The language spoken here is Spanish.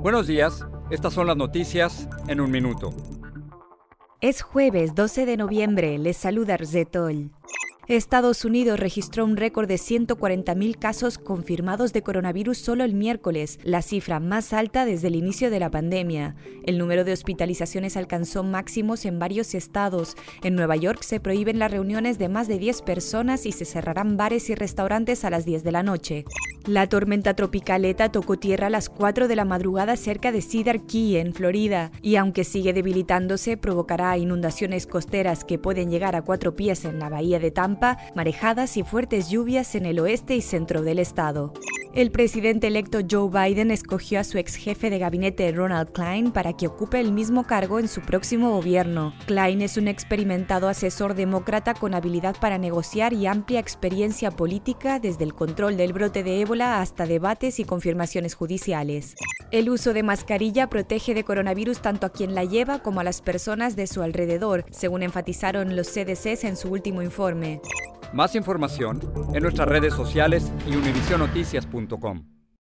Buenos días, estas son las noticias en un minuto. Es jueves 12 de noviembre, les saluda Rzetol. Estados Unidos registró un récord de 140.000 casos confirmados de coronavirus solo el miércoles, la cifra más alta desde el inicio de la pandemia. El número de hospitalizaciones alcanzó máximos en varios estados. En Nueva York se prohíben las reuniones de más de 10 personas y se cerrarán bares y restaurantes a las 10 de la noche. La tormenta tropical ETA tocó tierra a las 4 de la madrugada cerca de Cedar Key, en Florida, y aunque sigue debilitándose, provocará inundaciones costeras que pueden llegar a cuatro pies en la bahía de Tampa marejadas y fuertes lluvias en el oeste y centro del estado. El presidente electo Joe Biden escogió a su ex jefe de gabinete Ronald Klein para que ocupe el mismo cargo en su próximo gobierno. Klein es un experimentado asesor demócrata con habilidad para negociar y amplia experiencia política desde el control del brote de ébola hasta debates y confirmaciones judiciales. El uso de mascarilla protege de coronavirus tanto a quien la lleva como a las personas de su alrededor, según enfatizaron los CDCs en su último informe. Más información en nuestras redes sociales y univisionoticias.com.